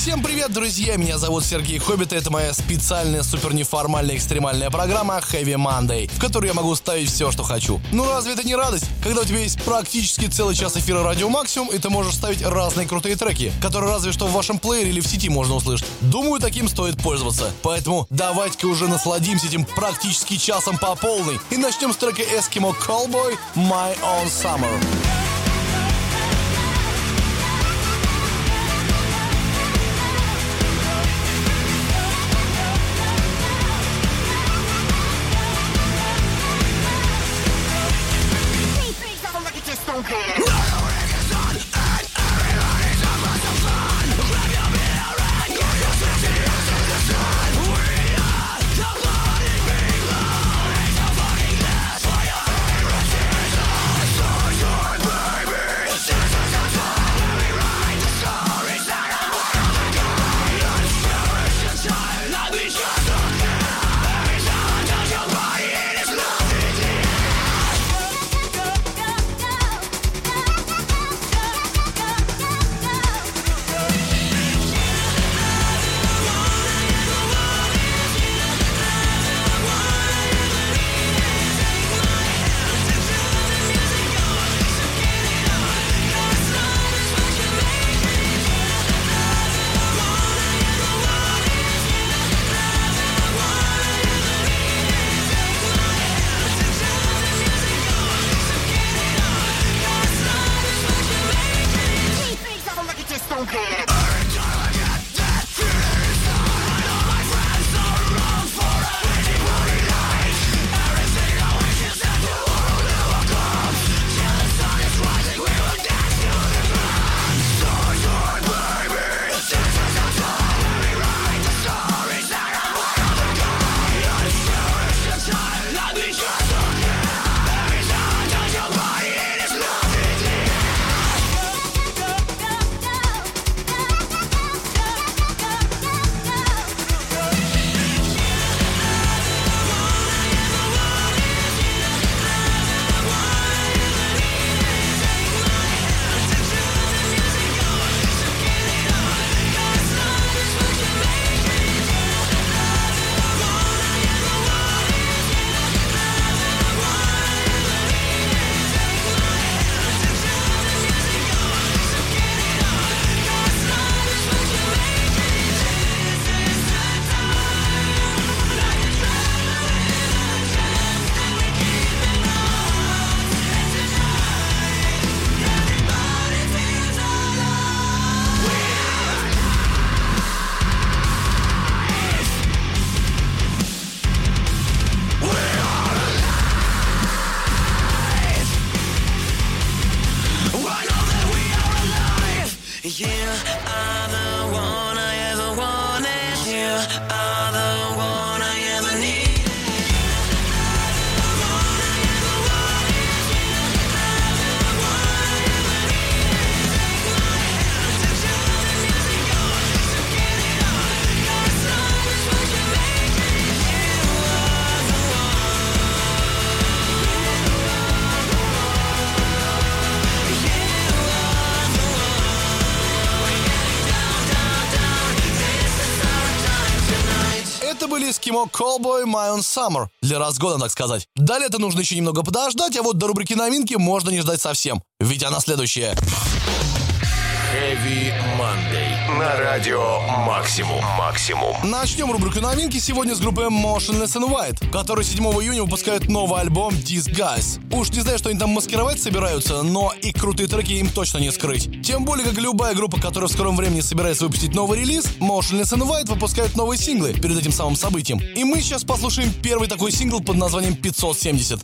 Всем привет, друзья! Меня зовут Сергей Хоббит, и это моя специальная супер неформальная экстремальная программа Heavy Monday, в которой я могу ставить все, что хочу. Ну разве это не радость, когда у тебя есть практически целый час эфира Радио Максимум, и ты можешь ставить разные крутые треки, которые разве что в вашем плеере или в сети можно услышать. Думаю, таким стоит пользоваться. Поэтому давайте-ка уже насладимся этим практически часом по полной и начнем с трека Eskimo Callboy My Own Summer. Callboy My Own Summer. Для разгона, так сказать. Далее это нужно еще немного подождать, а вот до рубрики новинки можно не ждать совсем. Ведь она следующая. Heavy Monday. На радио «Максимум». «Максимум». Начнем рубрику новинки сегодня с группы Motionless and White, которые 7 июня выпускают новый альбом Disguise. Уж не знаю, что они там маскировать собираются, но и крутые треки им точно не скрыть. Тем более, как любая группа, которая в скором времени собирается выпустить новый релиз, Motionless and White выпускают новые синглы перед этим самым событием. И мы сейчас послушаем первый такой сингл под названием 570.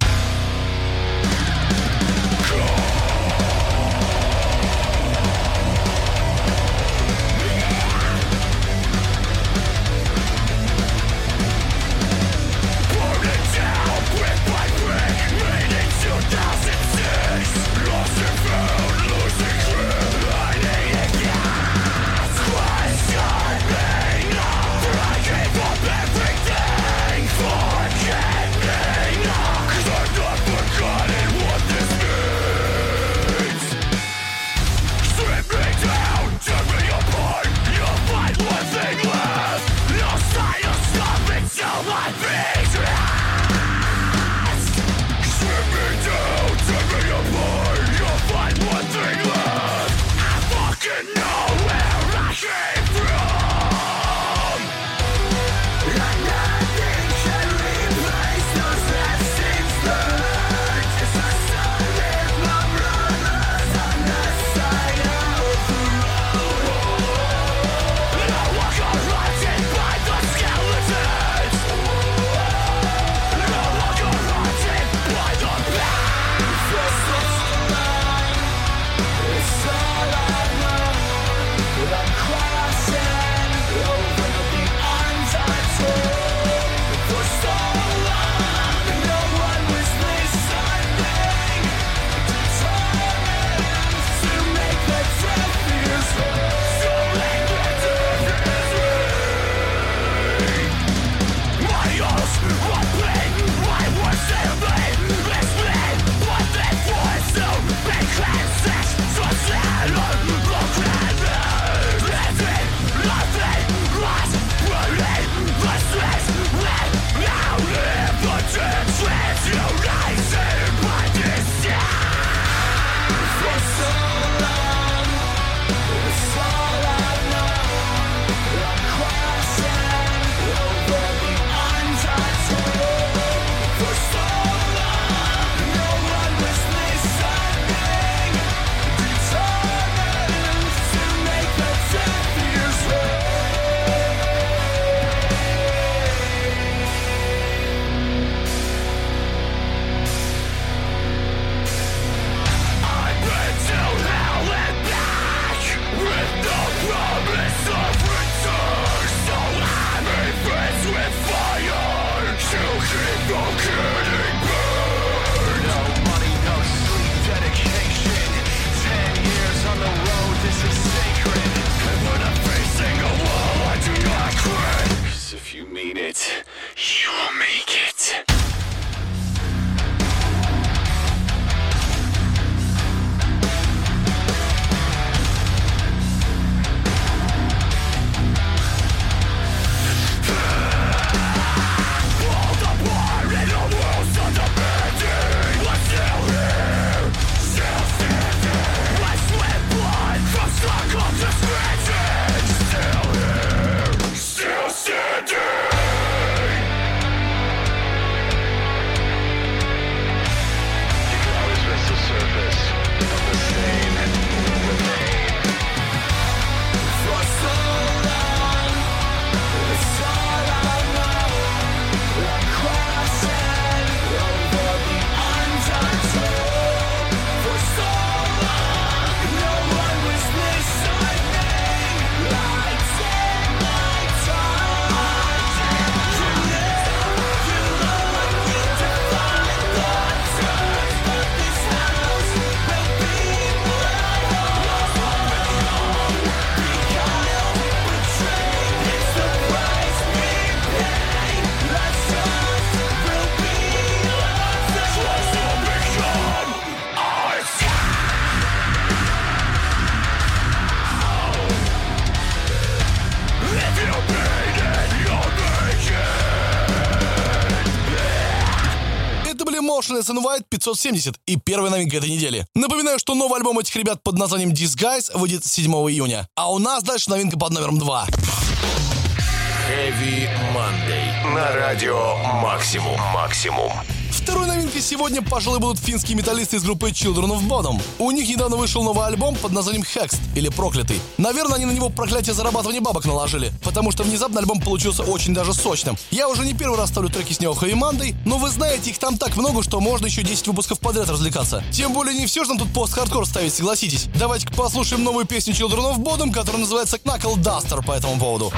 of the same. In White 570 и первая новинка этой недели. Напоминаю, что новый альбом этих ребят под названием Disguise выйдет 7 июня. А у нас дальше новинка под номером 2. Heavy Monday. На радио Максимум. Максимум. Второй новинкой сегодня, пожалуй, будут финские металлисты из группы Children of Bodom. У них недавно вышел новый альбом под названием Hexed, или Проклятый. Наверное, они на него проклятие зарабатывания бабок наложили, потому что внезапно альбом получился очень даже сочным. Я уже не первый раз ставлю треки с него Heavy Monday, но вы знаете, их там так много, что можно еще 10 выпусков подряд развлекаться. Тем более не все же нам тут пост-хардкор ставить, согласитесь. Давайте-ка послушаем новую песню Children of Bodom, которая называется Knuckle Duster по этому поводу.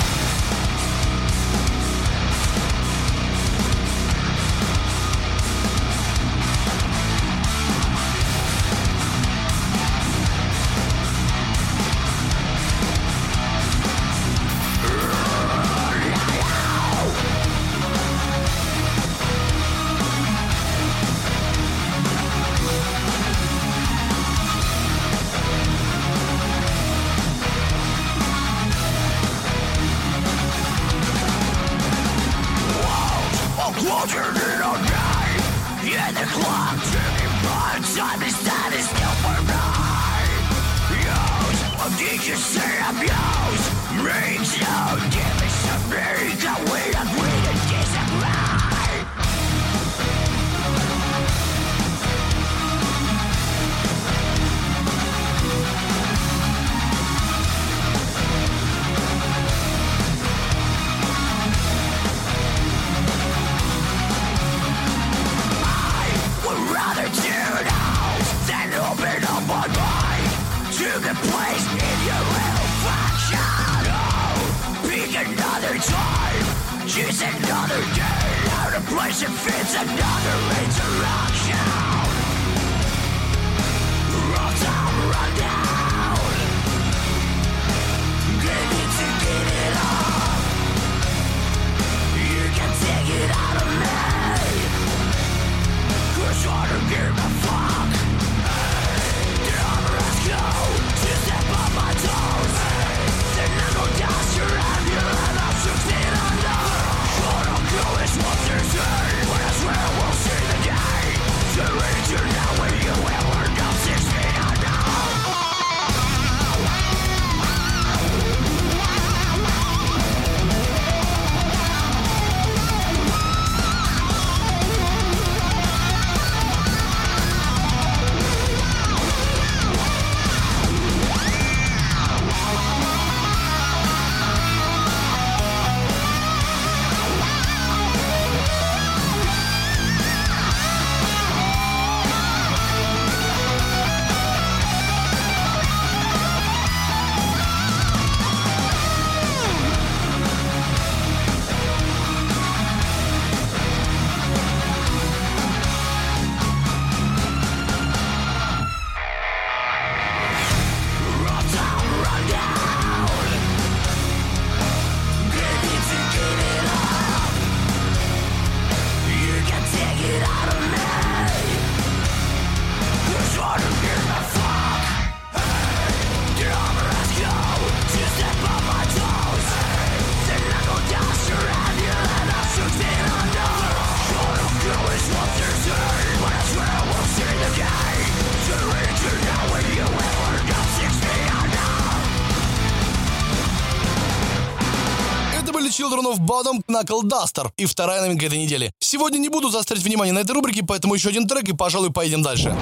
Bottom Knuckle Duster и вторая новинка этой недели. Сегодня не буду заострять внимание на этой рубрике, поэтому еще один трек и, пожалуй, поедем дальше.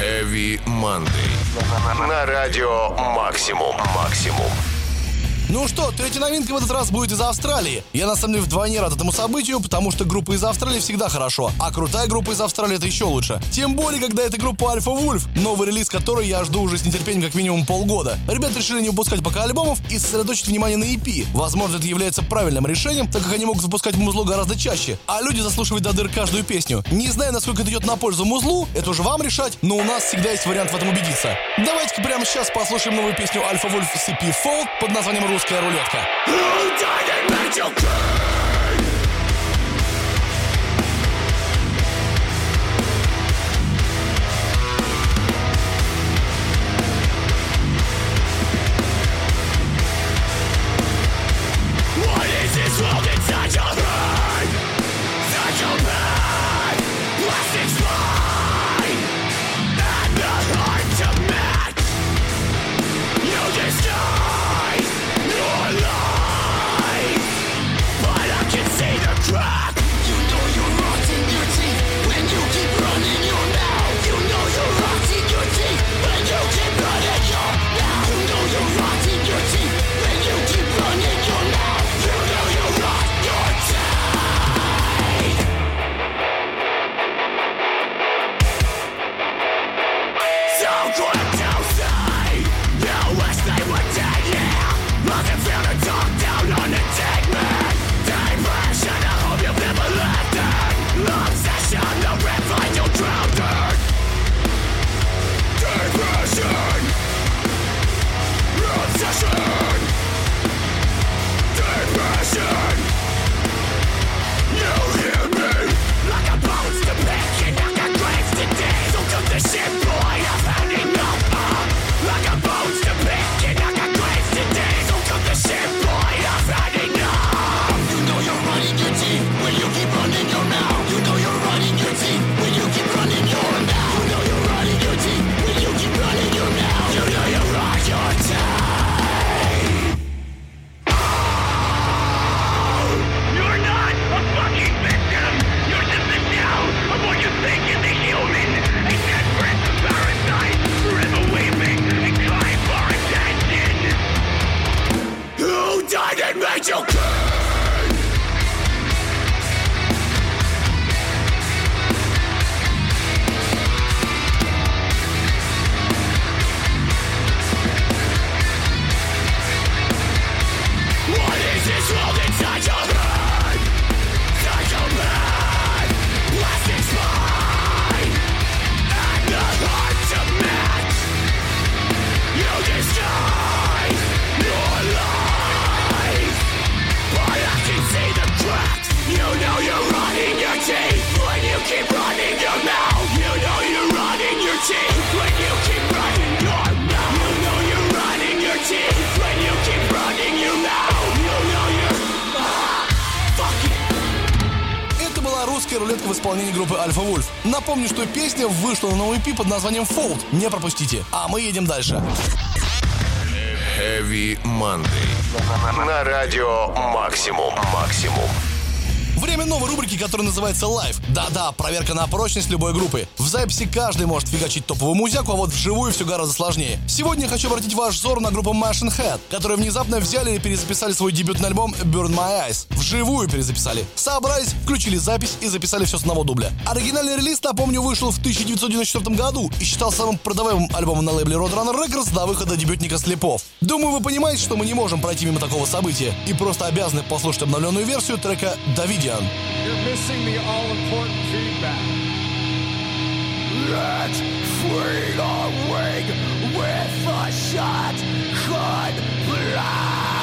Heavy Monday. На радио Максимум. Максимум. Ну что, третья новинка в этот раз будет из Австралии. Я на самом деле вдвойне рад этому событию, потому что группа из Австралии всегда хорошо, а крутая группа из Австралии это еще лучше. Тем более, когда это группа Alpha Wolf, новый релиз которой я жду уже с нетерпением как минимум полгода. Ребята решили не выпускать пока альбомов и сосредоточить внимание на EP. Возможно, это является правильным решением, так как они могут выпускать музло гораздо чаще, а люди заслушивают до дыр каждую песню. Не знаю, насколько это идет на пользу музлу, это уже вам решать, но у нас всегда есть вариант в этом убедиться. Давайте-ка прямо сейчас послушаем новую песню Alpha Wolf с EP Fold под названием «Русская рулетка». Исполнении группы Alpha Wolf. Напомню, что песня вышла на новый EP под названием Fold. Не пропустите. А мы едем дальше. Heavy Monday. На радио Максимум. Максимум. Время новой рубрики, которая называется Live. Да-да, проверка на прочность любой группы. В записи каждый может фигачить топовую музяку, а вот вживую все гораздо сложнее. Сегодня я хочу обратить ваш взор на группу Machine Head, которые внезапно взяли и перезаписали свой дебютный альбом Burn My Eyes. Вживую перезаписали. Собрались, включили запись и записали все с одного дубля. Оригинальный релиз, напомню, вышел в 1994 году и считал самым продаваемым альбомом на лейбле Roadrunner Records до выхода дебютника Слепов. Думаю, вы понимаете, что мы не можем пройти мимо такого события и просто обязаны послушать обновленную версию трека Davidian. You're missing the all important feedback. Let's free the wing with a shotgun blast.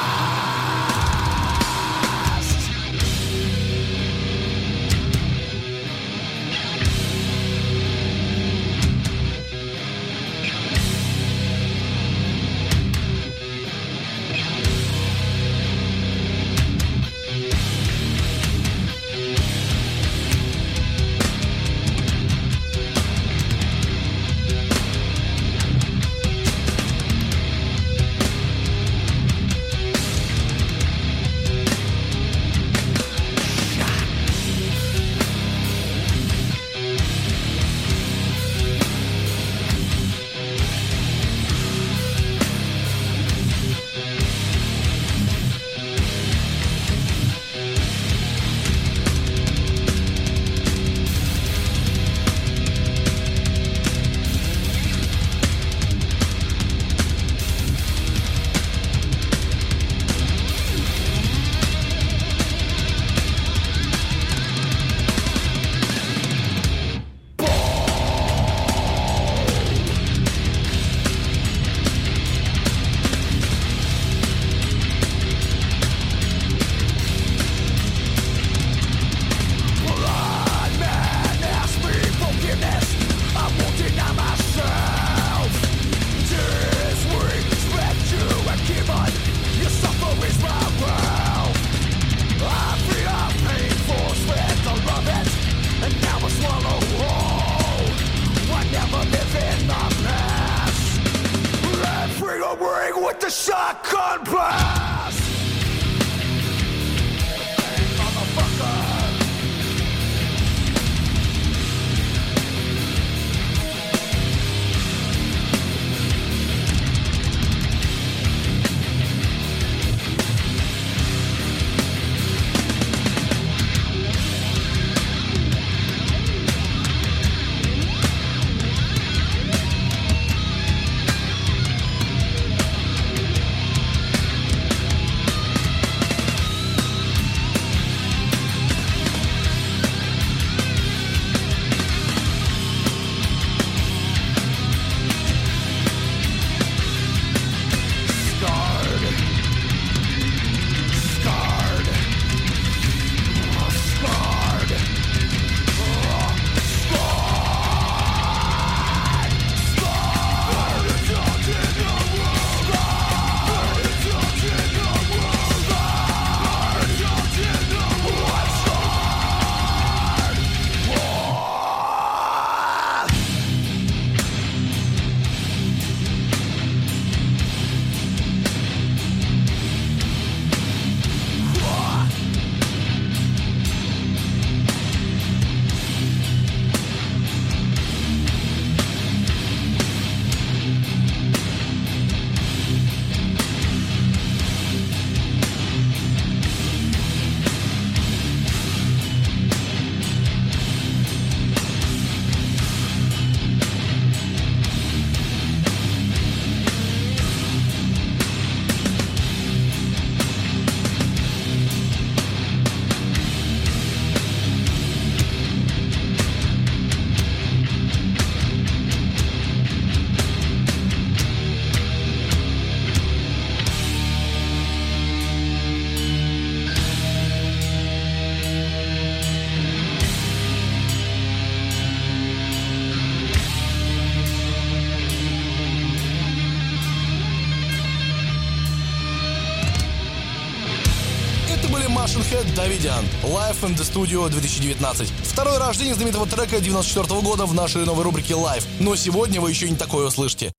Давидян. Life in the Studio 2019. Второе рождение знаменитого трека 94 года в нашей новой рубрике Life. Но сегодня вы еще не такое услышите.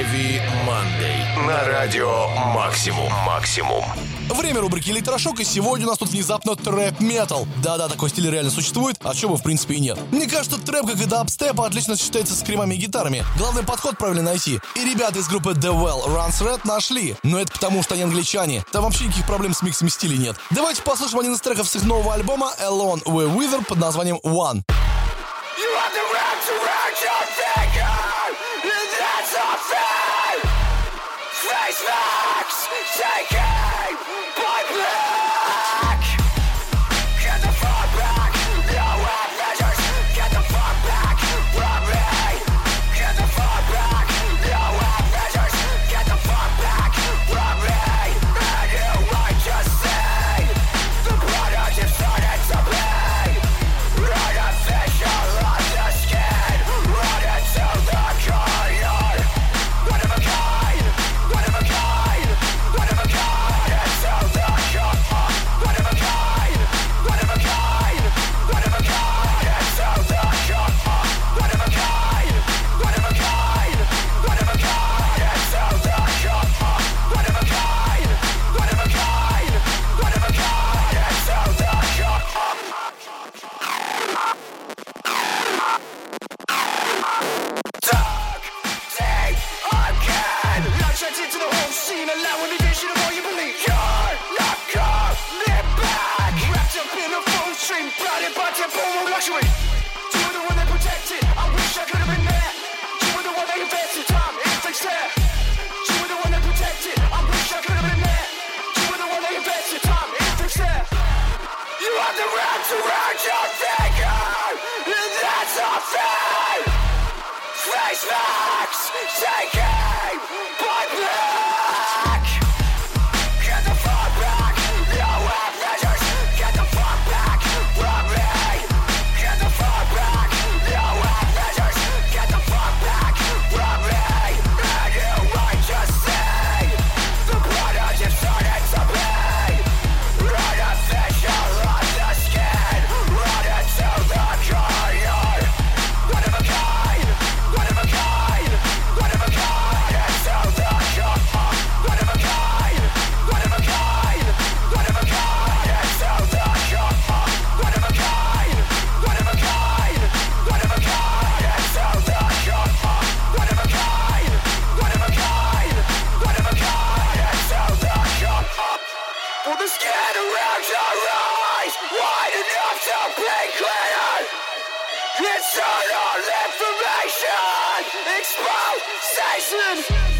Heavy Monday. На радио Максимум. Максимум. Время рубрики «Электрошок», и сегодня у нас тут внезапно трэп-метал. Да-да, такой стиль реально существует, а чего бы в принципе и нет. Мне кажется, трэп, как и дабстеп, отлично сочетается с кремами и гитарами. Главный подход правильно найти. И ребята из группы The Well Runs Red нашли. Но это потому, что они англичане. Там вообще никаких проблем с миксом стилей нет. Давайте послушаем один из треков с их нового альбома Alone We Wither под названием One. for the around your eyes wide enough to be clear. Internal information, exposed stations.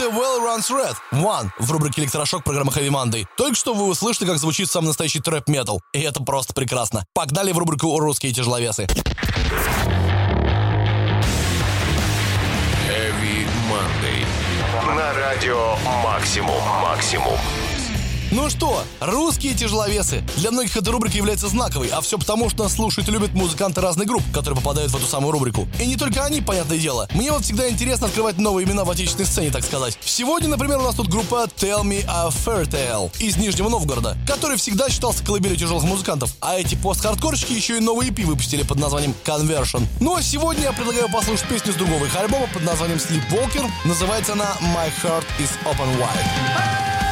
The Well Runs Red One в рубрике «Электрошок» программы Heavy Monday. Только что вы услышали, как звучит сам настоящий трэп-метал. И это просто прекрасно. Погнали в рубрику «Русские тяжеловесы». Heavy Monday. На радио Максимум. Максимум. Ну что, русские тяжеловесы. Для многих эта рубрика является знаковой, а все потому, что нас слушают и любят музыканты разных групп, которые попадают в эту самую рубрику. И не только они, понятное дело. Мне вот всегда интересно открывать новые имена в отечественной сцене, так сказать. Сегодня, например, у нас тут группа Tell Me a Fair Tale из Нижнего Новгорода, который всегда считался колыбелью тяжелых музыкантов. А эти пост-хардкорщики еще и новый EP выпустили под названием Conversion. Ну а сегодня я предлагаю послушать песню с другого их альбома под названием Sleepwalker. Называется она My Heart is Open Wide.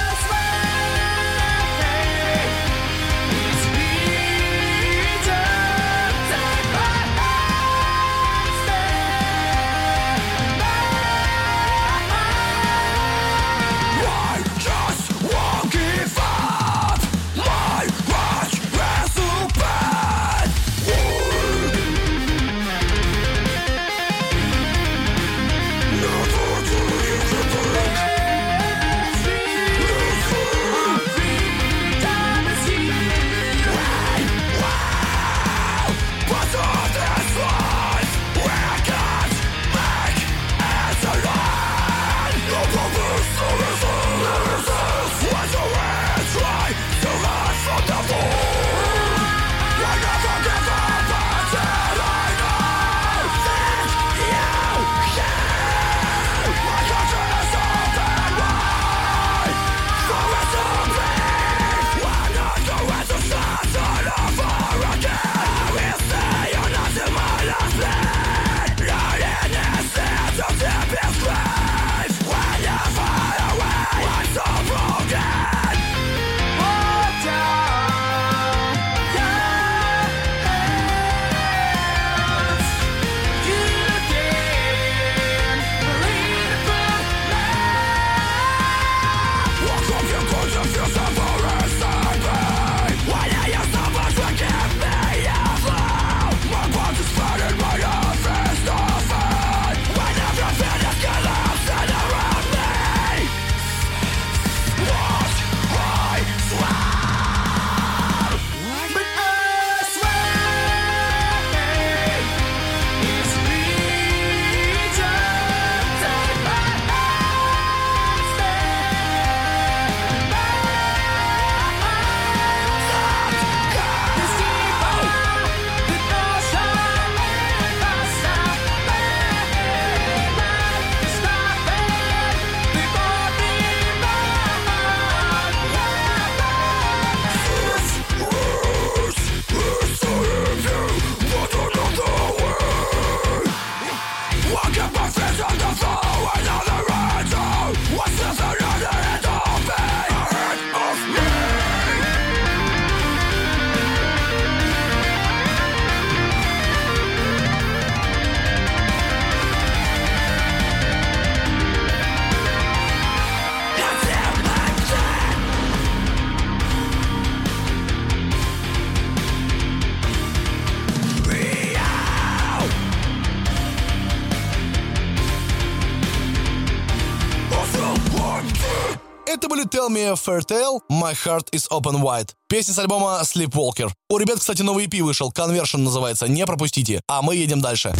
Это были Tell Me a Fairy Tale, My Heart is Open Wide. Песня с альбома Sleepwalker. У ребят, кстати, новый EP вышел, Conversion называется, не пропустите. А мы едем дальше.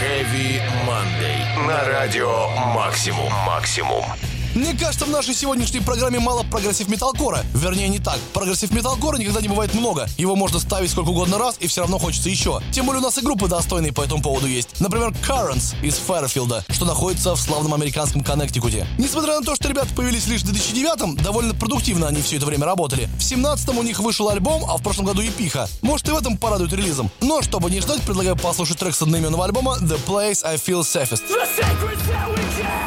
Heavy Monday. На радио Максимум. Максимум. Мне кажется, в нашей сегодняшней программе мало progressive металкора. Вернее, не так. Progressive металкора никогда не бывает много. Его можно ставить сколько угодно раз, и все равно хочется еще. Тем более у нас и группы достойные по этому поводу есть. Например, Currents из Фэрфилда, что находится в славном американском Коннектикуте. Несмотря на то, что ребята появились лишь в 2009-м, довольно продуктивно они все это время работали. В 17-м у них вышел альбом, а в прошлом году EP-ха. Может и в этом порадует релизом. Но чтобы не ждать, предлагаю послушать трек с одноименного альбома The Place I Feel Safest. The secrets that we They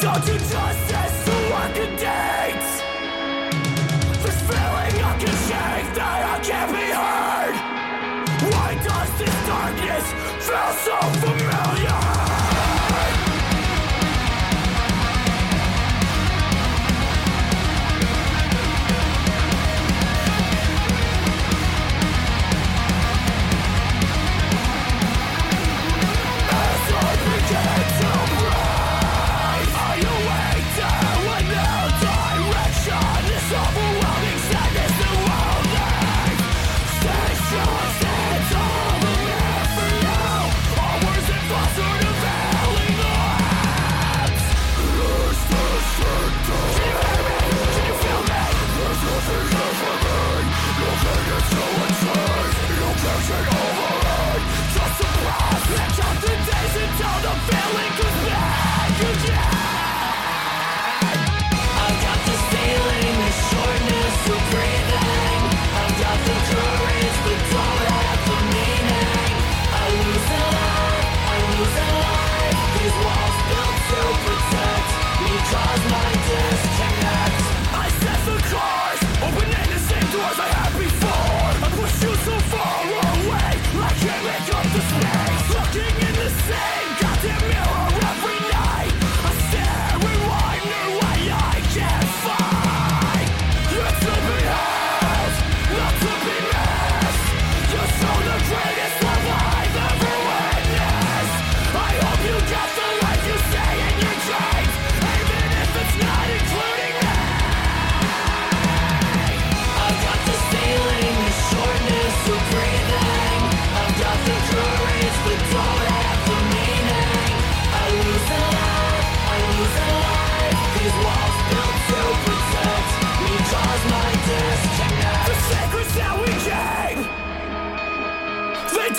don't do justice to working dates This feeling that I can't be heard Why does this darkness feel so familiar?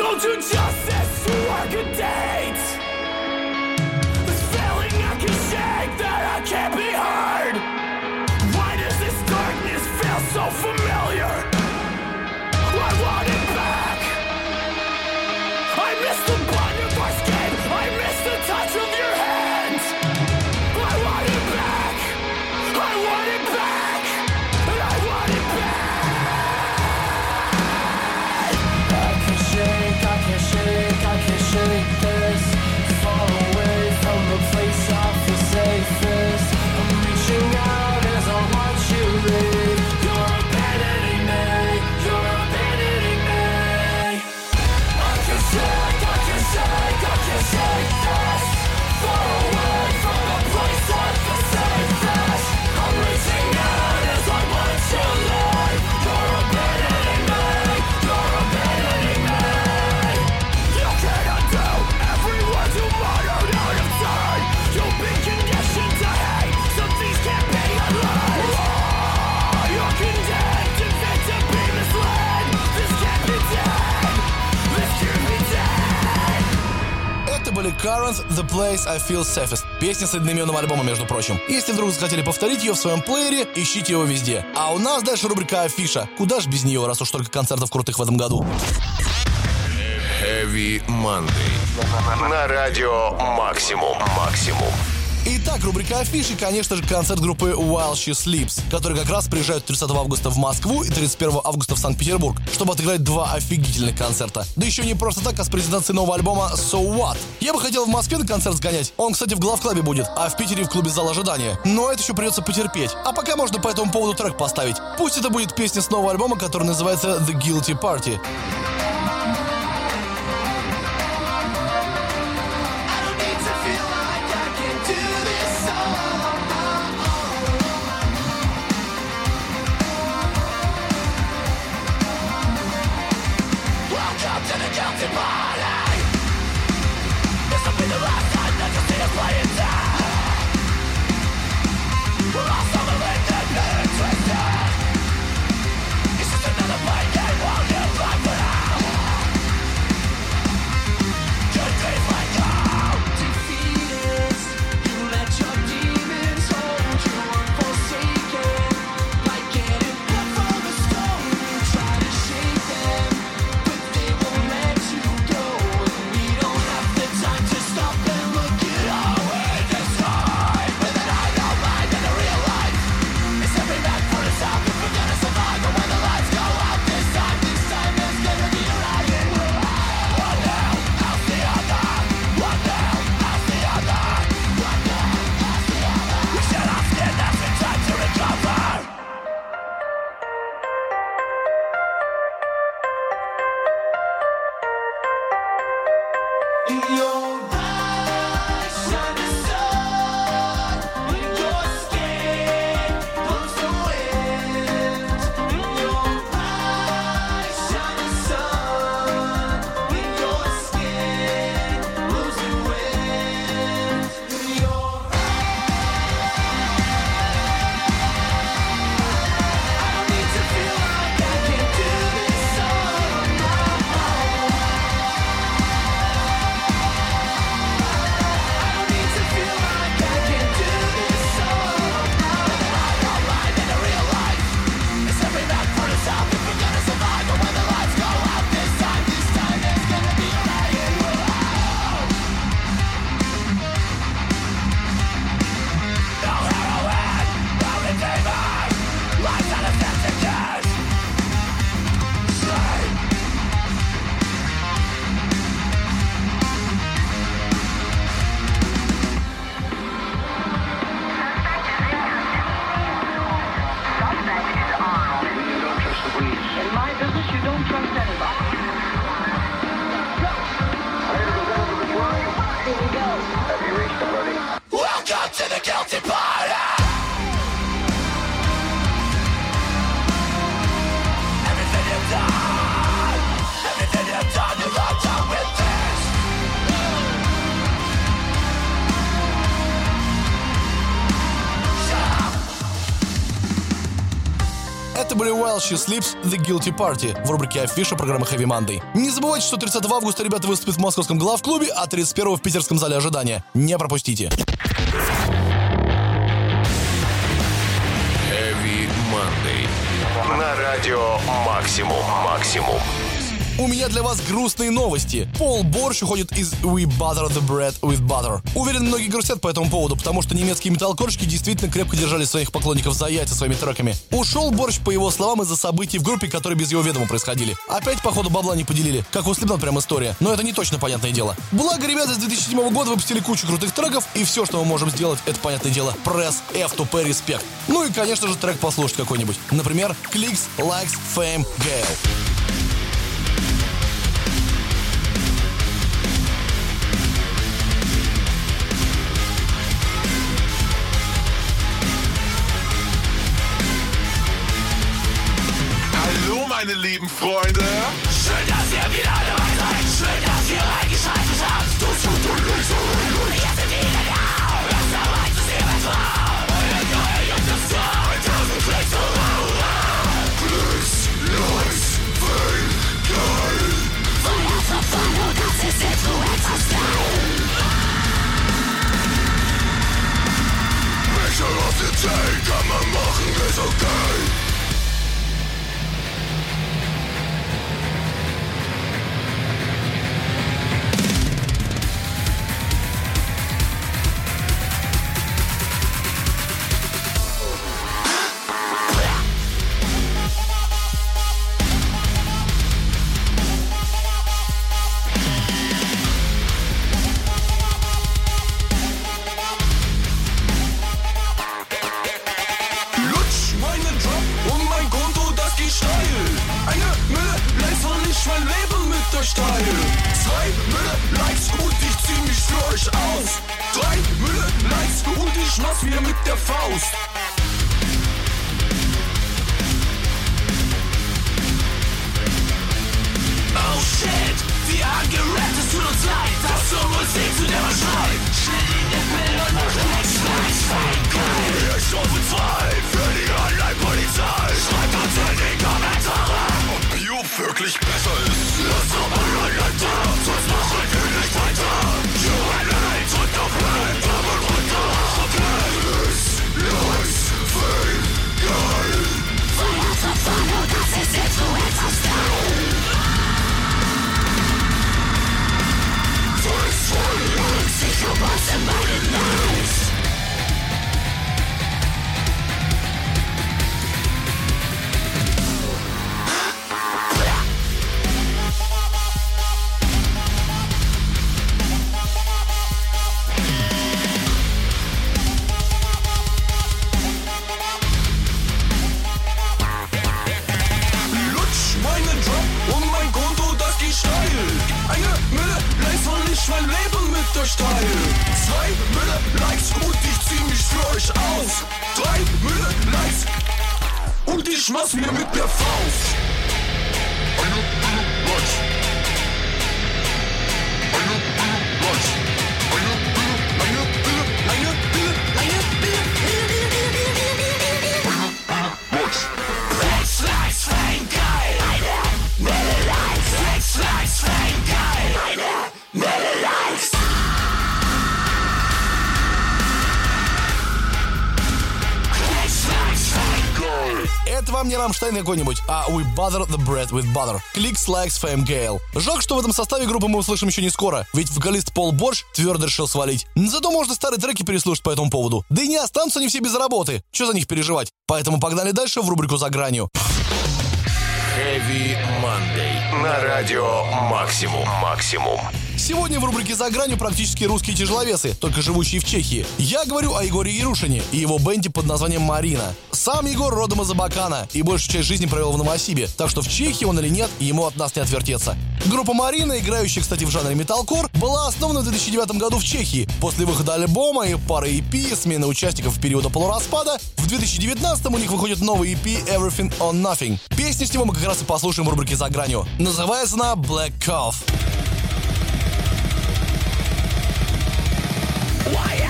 Don't you just Это были Currents, The Place I Feel Safest. Песня с одноименным альбомом, между прочим. Если вдруг захотели повторить ее в своем плеере, ищите его везде. А у нас дальше рубрика Афиша. Куда ж без нее, раз уж только концертов крутых в этом году. Heavy Monday. На радио Максимум. Максимум. Итак, рубрика афиши, конечно же, концерт группы While She Sleeps, которые как раз приезжают 30 августа в Москву и 31 августа в Санкт-Петербург, чтобы отыграть два офигительных концерта. Да еще не просто так, а с презентацией нового альбома So What. Я бы хотел в Москве на концерт сгонять. Он, кстати, в главклабе будет, а в Питере в клубе зал ожидания. Но это еще придется потерпеть. А пока можно по этому поводу трек поставить. Пусть это будет песня с нового альбома, который называется The Guilty Party. While She Sleeps, The Guilty Party в рубрике Афиша программы Heavy Monday. Не забывайте, что 30 августа ребята выступят в московском главклубе, а 31 в питерском зале ожидания. Не пропустите. Heavy Monday. На радио «Максимум». «Максимум». У меня для вас грустные новости. Пол Борщ уходит из We Butter the Bread with Butter. Уверен, многие грустят по этому поводу, потому что немецкие металлкорщики действительно крепко держали своих поклонников за яйца своими треками. Ушел Борщ, по его словам, из-за событий в группе, которые без его ведома происходили. Опять, походу, бабла не поделили. Как у Слепнот прям история. Но это не точно понятное дело. Благо, ребята с 2007 года выпустили кучу крутых треков, и все, что мы можем сделать, это, понятное дело, пресс F to P Respect. Ну и, конечно же, трек послушать какой-нибудь. Например, Clicks, Likes, Fame, Gale. Meine lieben Freunde. Schön, dass ihr wieder dabei seid. Schön, dass ihr reingeschaltet habt. Du zu du Lüse. Jetzt sind wieder da. Lasst dabei zu sehen, was war. Euer Geil und das Jahr. 1000 Klicks. Klicks, Likes, Fame, geil. Feuer verfangen, das ist Influencer-Style. Mission of the day kann man machen, ist okay. Fire! Это вам не Рамштайн какой-нибудь, а We Butter the Bread with Butter. Clicks Likes Fame Gale. Жалко, что в этом составе группы мы услышим еще не скоро, ведь вокалист Пол Борш твердо решил свалить. Зато можно старые треки переслушать по этому поводу. Да и не останутся они все без работы. Че за них переживать? Поэтому погнали дальше в рубрику «За гранью». Heavy Monday. На радио Максимум. Максимум. Сегодня в рубрике «За гранью» практически русские тяжеловесы, только живущие в Чехии. Я говорю о Егоре Ярушине и его бенде под названием «Марина». Сам Егор родом из Абакана и большую часть жизни провел в Новосибе, так что в Чехии он или нет, ему от нас не отвертеться. Группа «Марина», играющая, кстати, в жанре металкор, была основана в 2009 году в Чехии. После выхода альбома и пары EP, смены участников периода полураспада, в 2019 у них выходит новый EP «Everything on Nothing». Песню с него мы как раз и послушаем в рубрике «За гранью». Называется она «Black Cough». Любая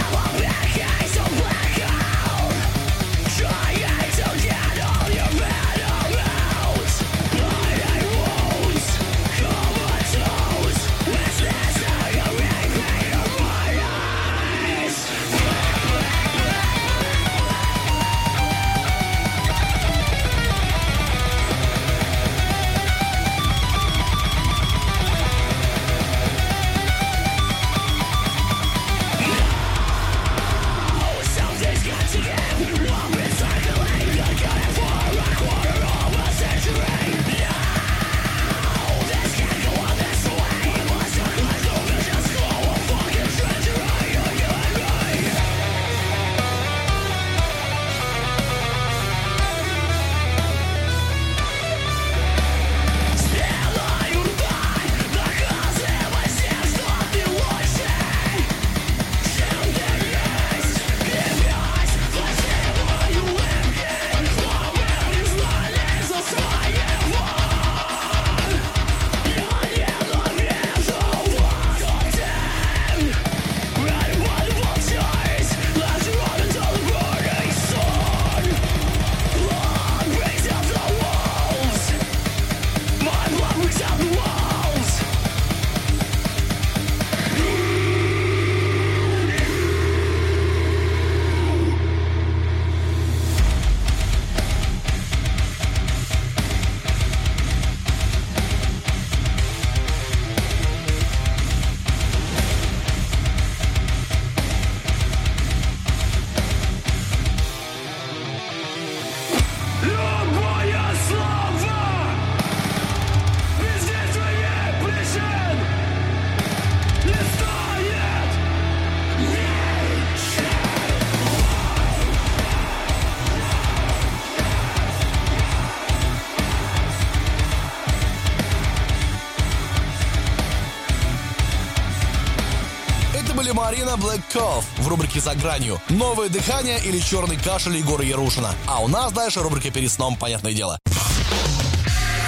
Cough в рубрике «За гранью». Новое дыхание или черный кашель Егора Ярушина. А у нас дальше рубрика «Перед сном», понятное дело.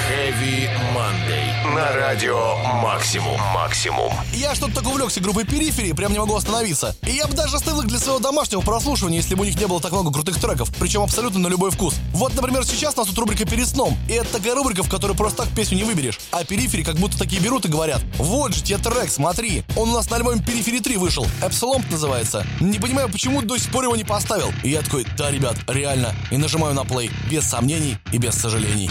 Heavy Monday. На радио Максимум. Максимум. Я что-то так увлекся группой Периферии, прям не могу остановиться. И я бы даже оставил их для своего домашнего прослушивания, если бы у них не было так много крутых треков, причем абсолютно на любой вкус. Вот, например, сейчас у нас тут рубрика «Перед сном», и это такая рубрика, в которой просто так песню не выберешь. А Периферии как будто такие берут и говорят, вот же тебе трек, смотри, он у нас на альбоме Периферии 3 вышел, Эпсилон называется. Не понимаю, почему до сих пор его не поставил. И я такой, да, ребят, реально, и нажимаю на плей, без сомнений и без сожалений.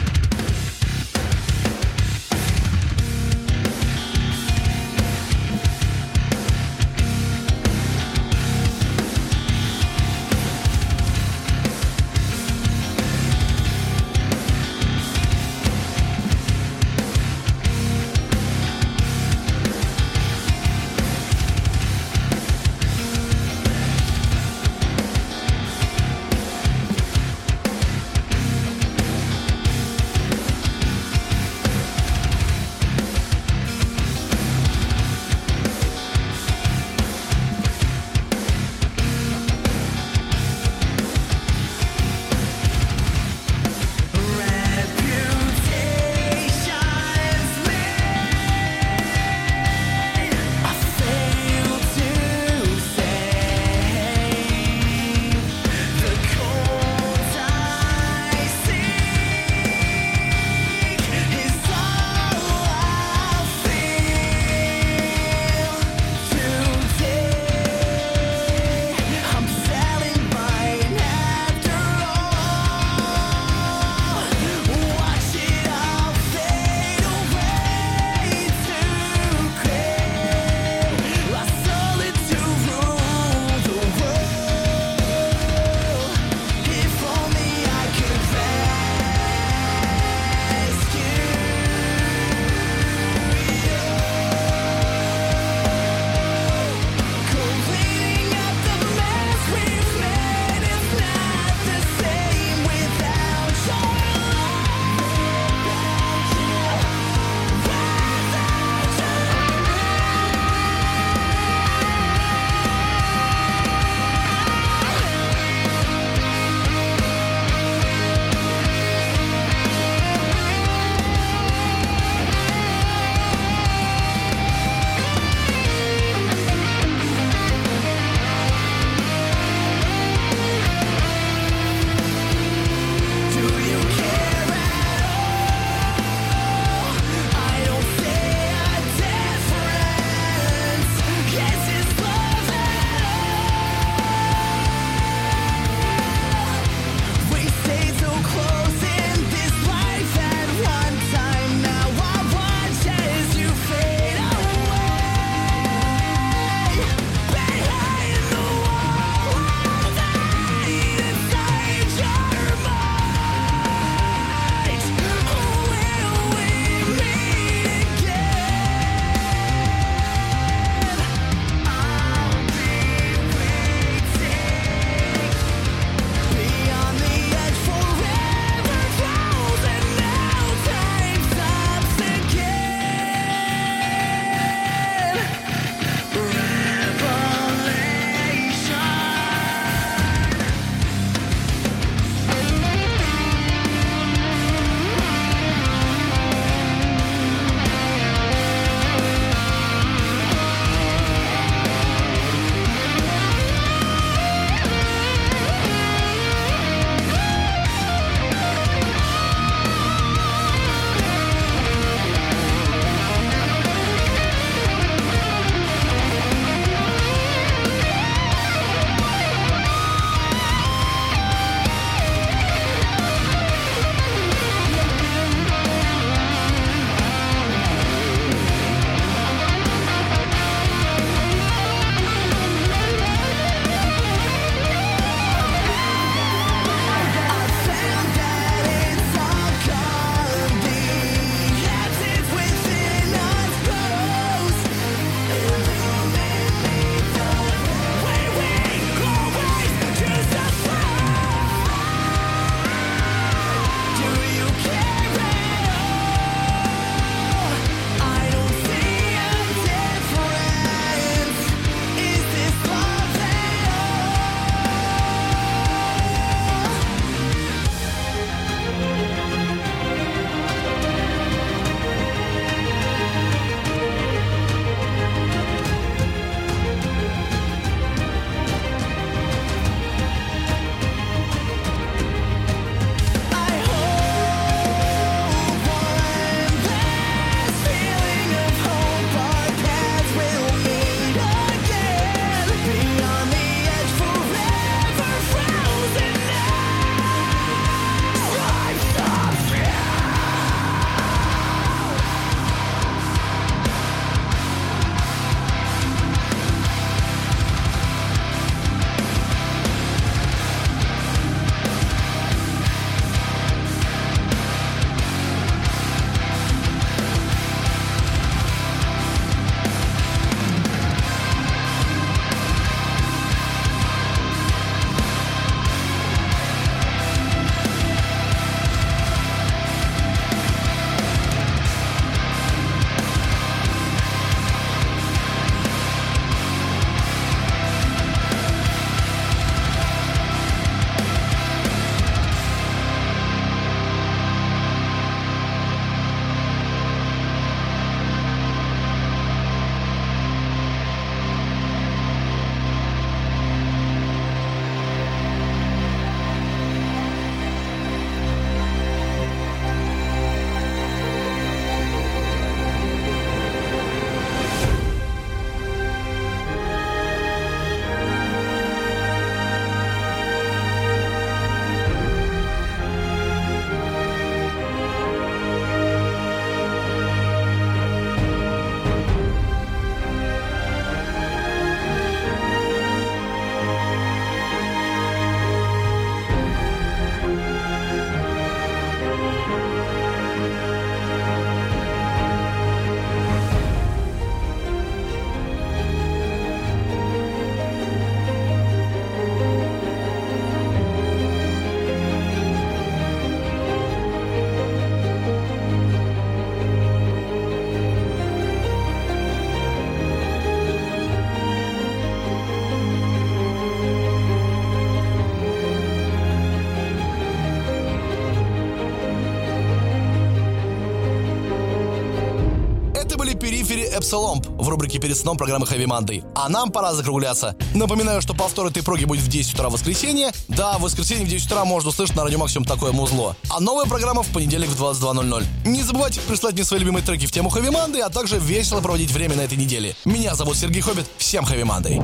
Эпсиломп в рубрике «Перед сном» программы Heavy Monday. А нам пора закругляться. Напоминаю, что повтор этой проги будет в 10 утра в воскресенье. Да, в воскресенье в 10 утра можно услышать на радио Максимум такое музло. А новая программа в понедельник в 22.00. Не забывайте прислать мне свои любимые треки в тему Heavy Monday, а также весело проводить время на этой неделе. Меня зовут Сергей Хоббит. Всем Heavy Monday.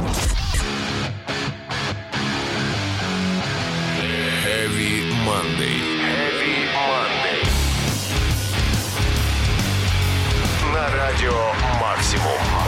Heavy Monday. Heavy Monday. На радио максимум.